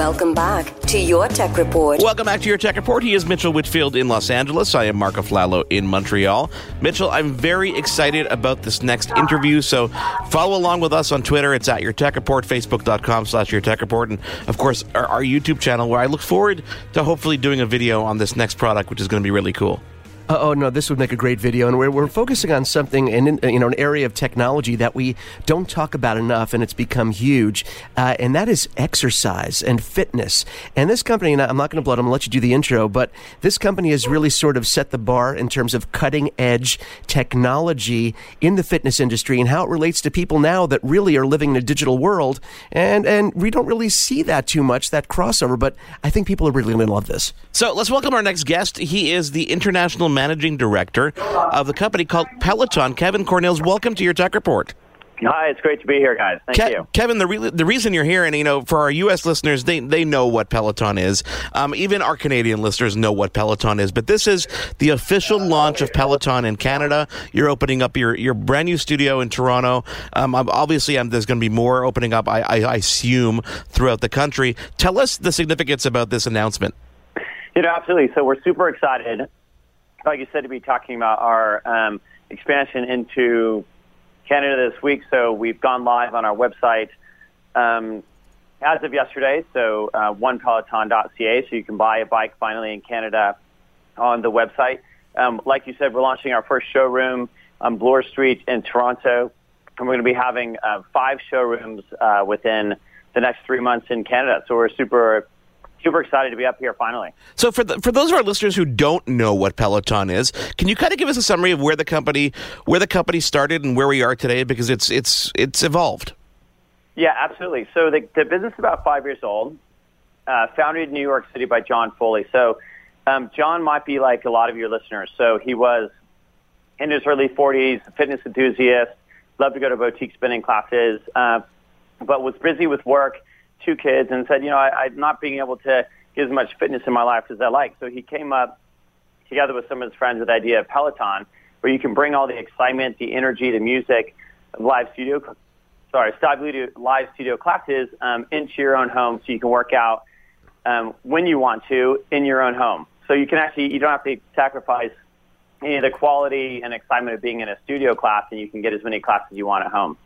Welcome back to your Tech Report. Welcome back to your Tech Report. He is Mitchell Whitfield in Los Angeles. I am Marco Flalo in Montreal. Mitchell, I'm very excited about this next interview, so follow along with us on Twitter. It's at your Tech Report, facebook.com slash your Tech Report, and of course our, our YouTube channel where I look forward to hopefully doing a video on this next product, which is going to be really cool. Oh no, this would make a great video, and we're, we're focusing on something in you know an area of technology that we don't talk about enough, and it's become huge, uh, and that is exercise and fitness. And this company, and I'm not going to blow it, I'm going to let you do the intro, but this company has really sort of set the bar in terms of cutting edge technology in the fitness industry and how it relates to people now that really are living in a digital world, and and we don't really see that too much that crossover, but I think people are really going to love this. So let's welcome our next guest. He is the international managing director of the company called Peloton. Kevin Cornils, welcome to your Tech Report. Hi, it's great to be here, guys. Thank Ke- you. Kevin, the, re- the reason you're here, and you know, for our U.S. listeners, they, they know what Peloton is. Um, even our Canadian listeners know what Peloton is. But this is the official launch of Peloton in Canada. You're opening up your, your brand new studio in Toronto. Um, obviously, um, there's going to be more opening up, I, I, I assume, throughout the country. Tell us the significance about this announcement. You know, absolutely. So we're super excited, like you said, to be talking about our um, expansion into Canada this week. So we've gone live on our website um, as of yesterday. So uh, onepeloton.ca. So you can buy a bike finally in Canada on the website. Um, like you said, we're launching our first showroom on Bloor Street in Toronto, and we're going to be having uh, five showrooms uh, within the next three months in Canada. So we're super super excited to be up here finally. So for the, for those of our listeners who don't know what Peloton is, can you kind of give us a summary of where the company where the company started and where we are today because it's it's it's evolved. Yeah, absolutely. So the, the business is about five years old, uh, founded in New York City by John Foley. So um, John might be like a lot of your listeners. So he was in his early 40s, fitness enthusiast, loved to go to boutique spinning classes, uh, but was busy with work two kids and said, you know, I, I'm not being able to get as much fitness in my life as I like. So he came up together with some of his friends with the idea of Peloton, where you can bring all the excitement, the energy, the music of live studio, sorry, live studio classes um, into your own home so you can work out um, when you want to in your own home. So you can actually, you don't have to sacrifice any of the quality and excitement of being in a studio class and you can get as many classes you want at home.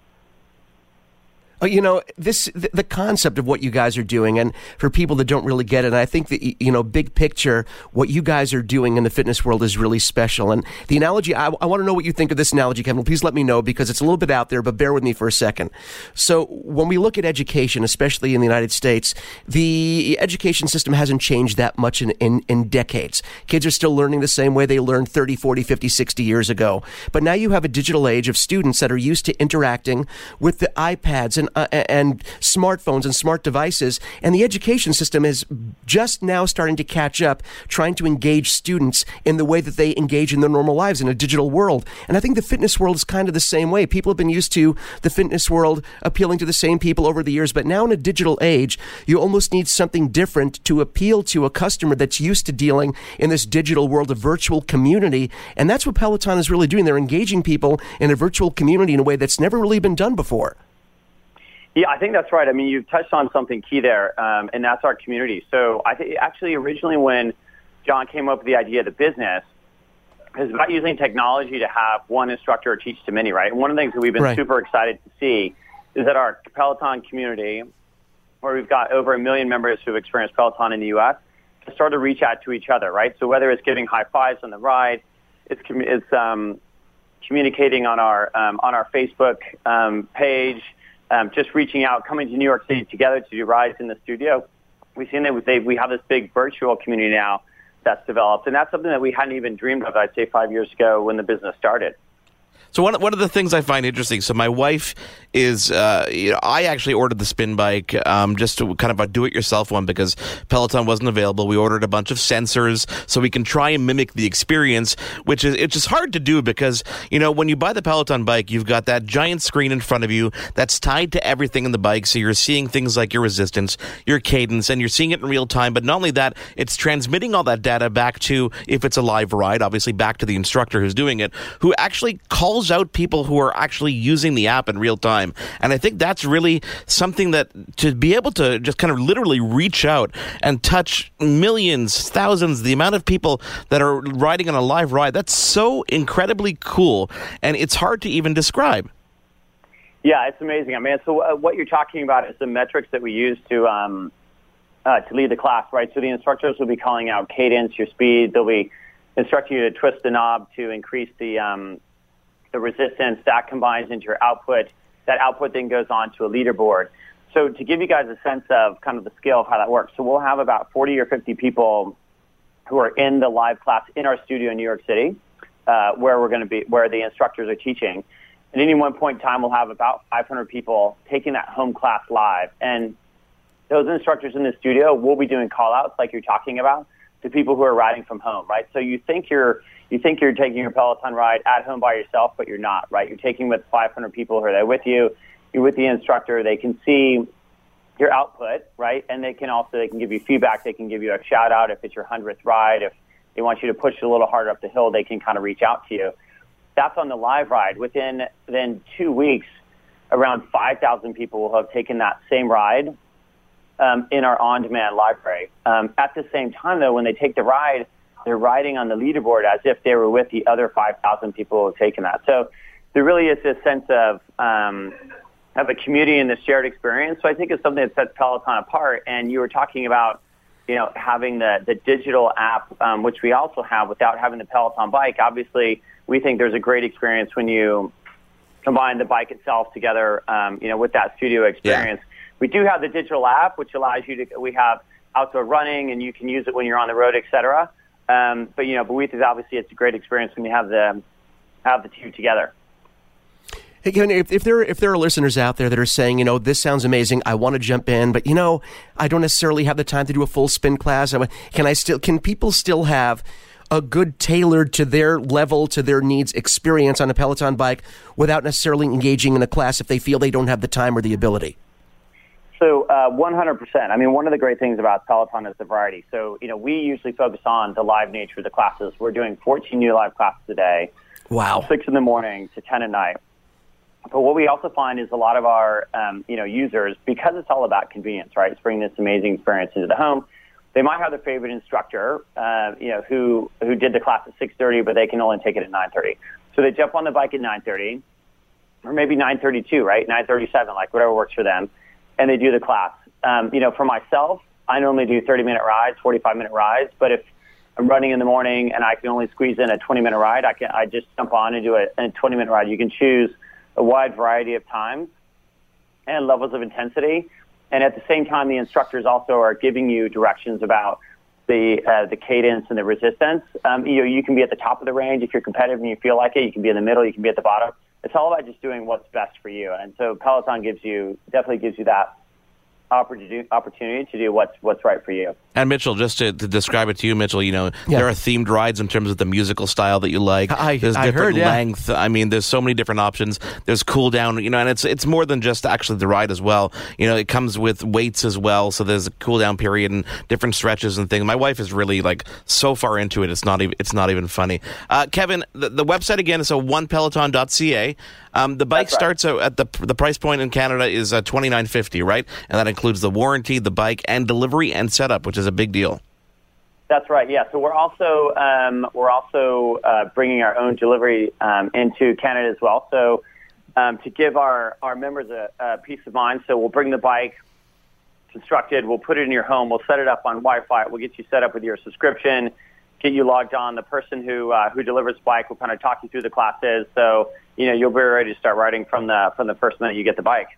Oh, you know this the, concept of what you guys are doing, and for people that don't really get it, I think that you know, big picture, what you guys are doing in the fitness world is really special. And the analogy, I, I want to know what you think of this analogy, Kevin. Please let me know because it's a little bit out there, but bear with me for a second. So when we look at education, especially in the United States, the education system hasn't changed that much in, in, in decades. Kids are still learning the same way they learned 30, 40, 50, 60 years ago. But now you have a digital age of students that are used to interacting with the iPads and, uh, and smartphones and smart devices. And the education system is just now starting to catch up, trying to engage students in the way that they engage in their normal lives in a digital world. And I think the fitness world is kind of the same way. People have been used to the fitness world appealing to the same people over the years, but now in a digital age, you almost need something different to appeal to a customer that's used to dealing in this digital world, of virtual community. And that's what Peloton is really doing. They're engaging people in a virtual community in a way that's never really been done before. Yeah, I think that's right. I mean, you've touched on something key there, um, and that's our community. So I think actually originally when John came up with the idea of the business, it was about using technology to have one instructor teach to many, right? And one of the things that we've been right. super excited to see is that our Peloton community, where we've got over a million members who've experienced Peloton in the U.S., has started to reach out to each other, right? So whether it's giving high fives on the ride, it's, it's um, communicating on our um, on our Facebook um, page, um, just reaching out, coming to New York City together to do rides in the studio. We've seen that they, we have this big virtual community now that's developed, and that's something that we hadn't even dreamed of, I'd say, five years ago when the business started. So one one of the things I find interesting. So my wife is, uh, you know, I actually ordered the spin bike um, just to kind of a do-it-yourself one because Peloton wasn't available. We ordered a bunch of sensors so we can try and mimic the experience, which is it's just hard to do because you know when you buy the Peloton bike, you've got that giant screen in front of you that's tied to everything in the bike, so you're seeing things like your resistance, your cadence, and you're seeing it in real time. But not only that, it's transmitting all that data back to if it's a live ride, obviously back to the instructor who's doing it, who actually calls calls out people who are actually using the app in real time. And I think that's really something that to be able to just kind of literally reach out and touch millions, thousands, the amount of people that are riding on a live ride, that's so incredibly cool. And it's hard to even describe. Yeah, it's amazing. I mean, so uh, what you're talking about is the metrics that we use to um, uh, to lead the class, right? So the instructors will be calling out cadence, your speed. They'll be instructing you to twist the knob to increase the um, the resistance. That combines into your output. That output then goes on to a leaderboard. So to give you guys a sense of kind of the scale of how that works, so we'll have about 40 or 50 people who are in the live class in our studio in New York City, uh, where we're going to be, where the instructors are teaching. At any one point in time, we'll have about 500 people taking that home class live. And those instructors in the studio will be doing call outs like you're talking about to people who are riding from home, right? So you think you're, you think you're taking your Peloton ride at home by yourself, but you're not, right? You're taking with 500 people who are there with you. You're with the instructor. They can see your output, right? And they can also, they can give you feedback. They can give you a shout out if it's your 100th ride. If they want you to push a little harder up the hill, they can kind of reach out to you. That's on the live ride. Within then two weeks, around 5,000 people will have taken that same ride um, in our on-demand library. Um, at the same time, though, when they take the ride, they're riding on the leaderboard as if they were with the other 5,000 people who have taken that. So there really is this sense of um, of a community and the shared experience. So I think it's something that sets Peloton apart. And you were talking about, you know, having the the digital app, um, which we also have, without having the Peloton bike. Obviously we think there's a great experience when you combine the bike itself together, um, you know, with that studio experience. Yeah. We do have the digital app, which allows you to. We have outdoor running, and you can use it when you're on the road, etc. Um, but you know, we think obviously it's a great experience when you have the have the two together. Hey, Kevin, if, if, there if there are listeners out there that are saying, you know, this sounds amazing, I want to jump in, but you know, I don't necessarily have the time to do a full spin class. Can I still? Can people still have a good tailored to their level, to their needs experience on a Peloton bike without necessarily engaging in a class if they feel they don't have the time or the ability? So, uh, 100%. I mean, one of the great things about Peloton is the variety. So, you know, we usually focus on the live nature of the classes. We're doing 14 new live classes a day. Wow. 6 in the morning to 10 at night. But what we also find is a lot of our, um, you know, users, because it's all about convenience, right? It's bringing this amazing experience into the home they might have their favorite instructor, uh, you know, who who did the class at 6:30, but they can only take it at 9:30. So they jump on the bike at 9:30, or maybe 9:32, right? 9:37, like whatever works for them, and they do the class. Um, you know, for myself, I normally do 30-minute rides, 45-minute rides, but if I'm running in the morning and I can only squeeze in a 20-minute ride, I can I just jump on and do a, a 20-minute ride. You can choose a wide variety of times and levels of intensity. And at the same time, the instructors also are giving you directions about the uh, the cadence and the resistance. Um, you know, you can be at the top of the range if you're competitive and you feel like it. You can be in the middle. You can be at the bottom. It's all about just doing what's best for you. And so Peloton gives you definitely gives you that opportunity to do what's what's right for you. And Mitchell, just to, to describe it to you, Mitchell, you know yeah. there are themed rides in terms of the musical style that you like. I, there's I different heard, yeah. length. I mean, there's so many different options. There's cool down, you know, and it's it's more than just actually the ride as well. You know, it comes with weights as well, so there's a cool down period and different stretches and things. My wife is really like so far into it, it's not even it's not even funny. Uh, Kevin, the, the, website again is a onepeloton.ca. Um, the bike right. starts at the the price point in Canada is uh, twenty nine fifty, right? And that includes the warranty, the bike, and delivery and setup, which is a big deal. That's right. Yeah. So we're also um, we're also uh, bringing our own delivery um, into Canada as well. So um, to give our our members a, a peace of mind, so we'll bring the bike constructed. We'll put it in your home. We'll set it up on Wi-Fi. We'll get you set up with your subscription. Get you logged on. The person who uh, who delivers bike will kind of talk you through the classes. So you know you'll be ready to start riding from the from the first minute you get the bike.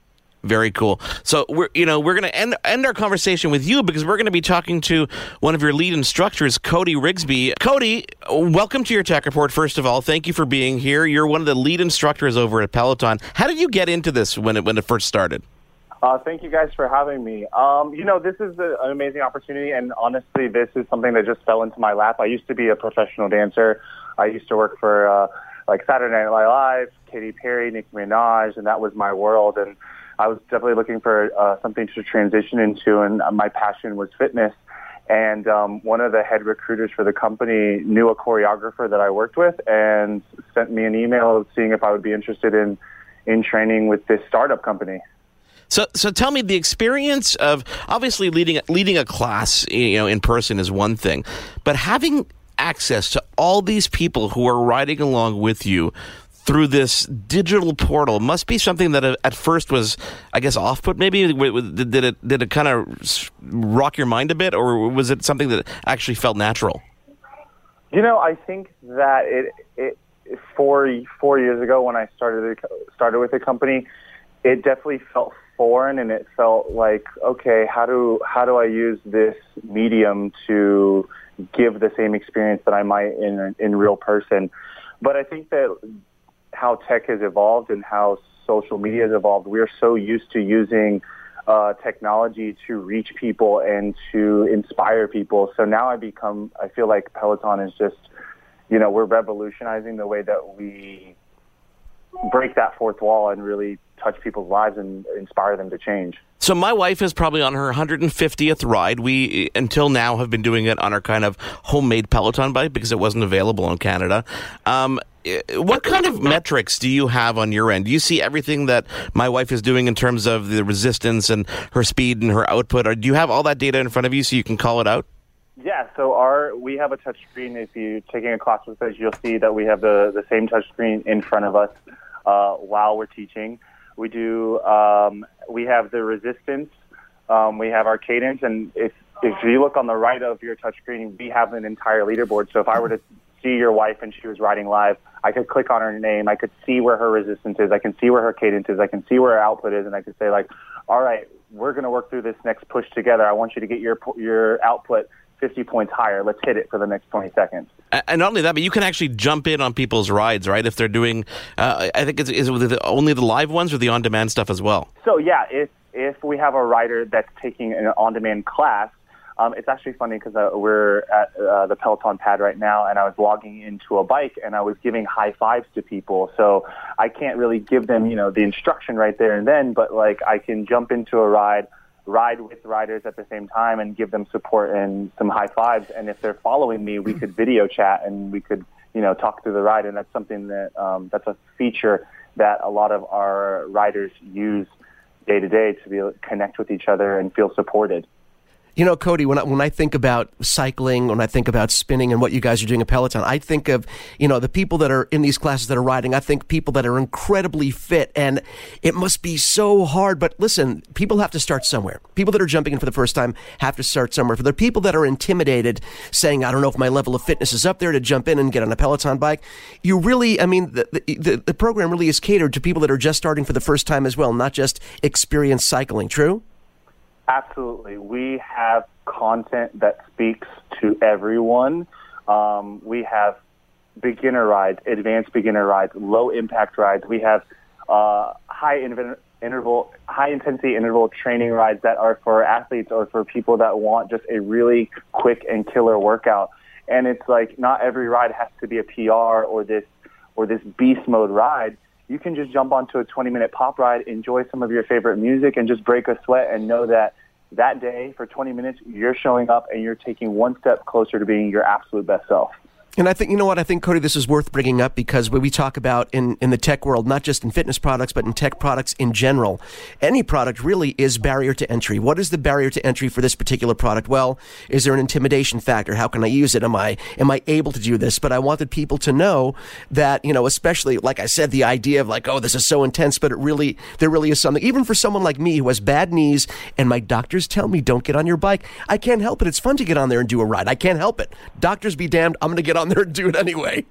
Very cool. So we're you know we're going to end end our conversation with you because we're going to be talking to one of your lead instructors, Cody Rigsby. Cody, welcome to your tech report. First of all, thank you for being here. You're one of the lead instructors over at Peloton. How did you get into this when it when it first started? Uh, thank you guys for having me. Um, you know, this is a, an amazing opportunity, and honestly, this is something that just fell into my lap. I used to be a professional dancer. I used to work for uh, like Saturday Night Live, Katy Perry, Nicki Minaj, and that was my world. And I was definitely looking for uh, something to transition into, and my passion was fitness. And um, one of the head recruiters for the company knew a choreographer that I worked with and sent me an email seeing if I would be interested in in training with this startup company. So, so tell me the experience of obviously leading leading a class, you know, in person is one thing, but having access to all these people who are riding along with you through this digital portal must be something that uh, at first was, I guess, off put. Maybe did it did it kind of rock your mind a bit, or was it something that actually felt natural? You know, I think that it it four four years ago when I started started with the company, it definitely felt foreign and it felt like okay, how do how do I use this medium to give the same experience that I might in in real person? But I think that how tech has evolved and how social media has evolved, we are so used to using uh, technology to reach people and to inspire people. So now I become, I feel like Peloton is just, you know, we're revolutionizing the way that we break that fourth wall and really touch people's lives and inspire them to change. So my wife is probably on her 150th ride. We until now have been doing it on our kind of homemade Peloton bike because it wasn't available in Canada. Um, what kind of metrics do you have on your end? Do you see everything that my wife is doing in terms of the resistance and her speed and her output? Or do you have all that data in front of you so you can call it out? Yeah, so our we have a touch screen. If you're taking a class with us, you'll see that we have the, the same touch screen in front of us uh, while we're teaching. We do um, we have the resistance, um, we have our cadence, and if if you look on the right of your touchscreen, we have an entire leaderboard. So if I were to see your wife and she was riding live, I could click on her name. I could see where her resistance is. I can see where her cadence is. I can see where her output is, and I could say like, all right, we're going to work through this next push together. I want you to get your your output 50 points higher. Let's hit it for the next 20 seconds. And not only that, but you can actually jump in on people's rides, right? If they're doing, uh, I think it's is it only the live ones or the on-demand stuff as well. So yeah, if if we have a rider that's taking an on-demand class, um, it's actually funny because uh, we're at uh, the Peloton pad right now, and I was logging into a bike, and I was giving high fives to people. So I can't really give them, you know, the instruction right there and then, but like I can jump into a ride, ride with riders at the same time, and give them support and some high fives. And if they're following me, we could video chat and we could, you know, talk through the ride. And that's something that um, that's a feature that a lot of our riders use day to day to be able to connect with each other and feel supported. You know, Cody, when I, when I think about cycling, when I think about spinning and what you guys are doing at Peloton, I think of, you know, the people that are in these classes that are riding. I think people that are incredibly fit and it must be so hard. But listen, people have to start somewhere. People that are jumping in for the first time have to start somewhere. For the people that are intimidated, saying, I don't know if my level of fitness is up there to jump in and get on a Peloton bike, you really, I mean, the, the, the program really is catered to people that are just starting for the first time as well, not just experienced cycling. True? Absolutely. We have content that speaks to everyone. Um, we have beginner rides, advanced beginner rides, low impact rides. We have uh, high interval, high intensity interval training rides that are for athletes or for people that want just a really quick and killer workout. And it's like not every ride has to be a PR or this or this beast mode ride you can just jump onto a 20 minute pop ride, enjoy some of your favorite music, and just break a sweat and know that that day for 20 minutes, you're showing up and you're taking one step closer to being your absolute best self. And I think, you know what, I think, Cody, this is worth bringing up because when we talk about in, in the tech world, not just in fitness products, but in tech products in general, any product really is barrier to entry. What is the barrier to entry for this particular product? Well, is there an intimidation factor? How can I use it? Am I, am I able to do this? But I wanted people to know that, you know, especially, like I said, the idea of like, oh, this is so intense, but it really, there really is something, even for someone like me who has bad knees and my doctors tell me don't get on your bike. I can't help it. It's fun to get on there and do a ride. I can't help it. Doctors be damned. I'm going to get on on there and do it anyway?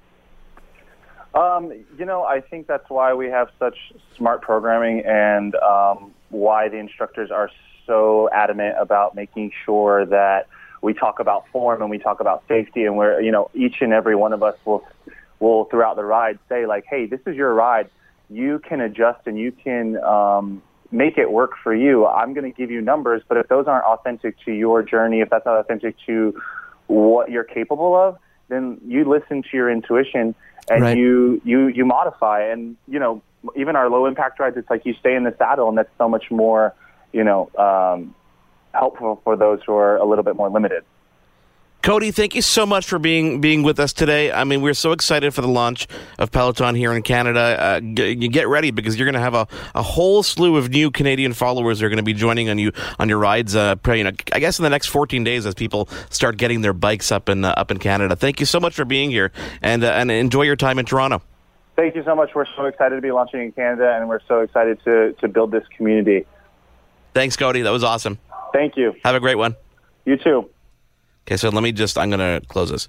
Um, you know, I think that's why we have such smart programming and um, why the instructors are so adamant about making sure that we talk about form and we talk about safety and where, you know, each and every one of us will, will throughout the ride say like, hey, this is your ride. You can adjust and you can um, make it work for you. I'm going to give you numbers, but if those aren't authentic to your journey, if that's not authentic to what you're capable of, then you listen to your intuition and right. you you you modify. And you know, even our low impact rides, it's like you stay in the saddle, and that's so much more you know um, helpful for those who are a little bit more limited. Cody, thank you so much for being being with us today. I mean, we're so excited for the launch of Peloton here in Canada. Uh, g- you get ready because you're going to have a, a whole slew of new Canadian followers that are going to be joining on you on your rides. Uh, you know, I guess in the next 14 days as people start getting their bikes up in uh, up in Canada. Thank you so much for being here and uh, and enjoy your time in Toronto. Thank you so much. We're so excited to be launching in Canada, and we're so excited to to build this community. Thanks, Cody. That was awesome. Thank you. Have a great one. You too. Okay, so let me just, I'm going to close this.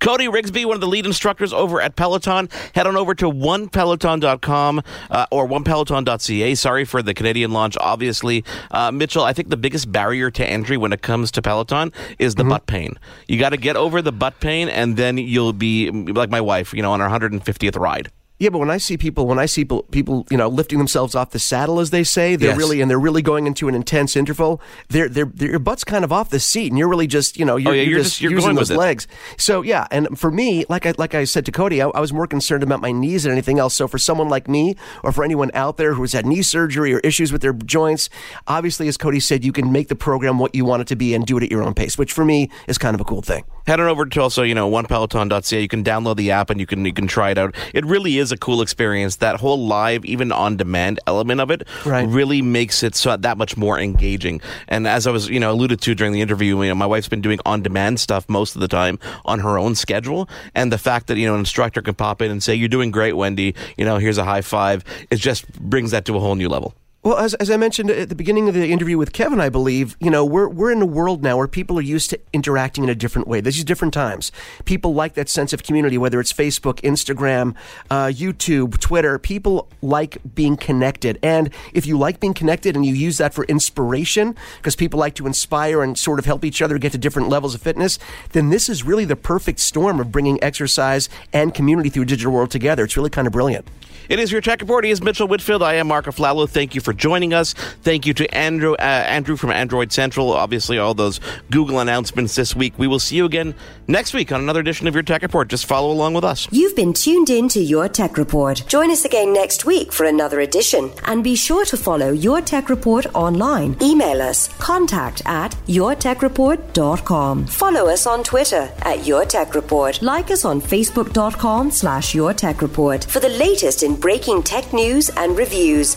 Cody Rigsby, one of the lead instructors over at Peloton. Head on over to onepeloton.com uh, or onepeloton.ca. Sorry for the Canadian launch, obviously. Uh, Mitchell, I think the biggest barrier to entry when it comes to Peloton is the mm-hmm. butt pain. You got to get over the butt pain, and then you'll be like my wife, you know, on our 150th ride. Yeah, but when I see people, when I see people, people, you know, lifting themselves off the saddle, as they say, they're yes. really and they're really going into an intense interval. They're, they're, they're, your butt's kind of off the seat, and you're really just, you know, oh, you're, oh, yeah, you're, you're just, you're using those legs. So yeah, and for me, like I like I said to Cody, I, I, was more concerned about my knees than anything else. So for someone like me, or for anyone out there who has had knee surgery or issues with their joints, obviously, as Cody said, you can make the program what you want it to be and do it at your own pace, which for me is kind of a cool thing. Head on over to also, you know, onepeloton.ca. You can download the app and you can you can try it out. It really is a cool experience experience, that whole live, even on demand element of it, right. really makes it so that much more engaging. And as I was, you know, alluded to during the interview, you know, my wife's been doing on demand stuff most of the time on her own schedule, and the fact that you know an instructor can pop in and say, "You're doing great, Wendy," you know, here's a high five, it just brings that to a whole new level. Well, as, as I mentioned at the beginning of the interview with Kevin, I believe, you know, we're, we're in a world now where people are used to interacting in a different way. These are different times. People like that sense of community, whether it's Facebook, Instagram, uh, YouTube, Twitter. People like being connected. And if you like being connected and you use that for inspiration, because people like to inspire and sort of help each other get to different levels of fitness, then this is really the perfect storm of bringing exercise and community through digital world together. It's really kind of brilliant. It is your tech report. He is Mitchell Whitfield. I am Marco Flalo. Thank you for joining us. Thank you to Andrew, uh, Andrew from Android Central. Obviously, all those Google announcements this week. We will see you again next week on another edition of your tech report. Just follow along with us. You've been tuned in to your tech report. Join us again next week for another edition. And be sure to follow your tech report online. Email us contact at yourtechreport.com. Follow us on Twitter at Your Tech Report. Like us on facebook.com slash Your Tech Report for the latest in breaking tech news and reviews.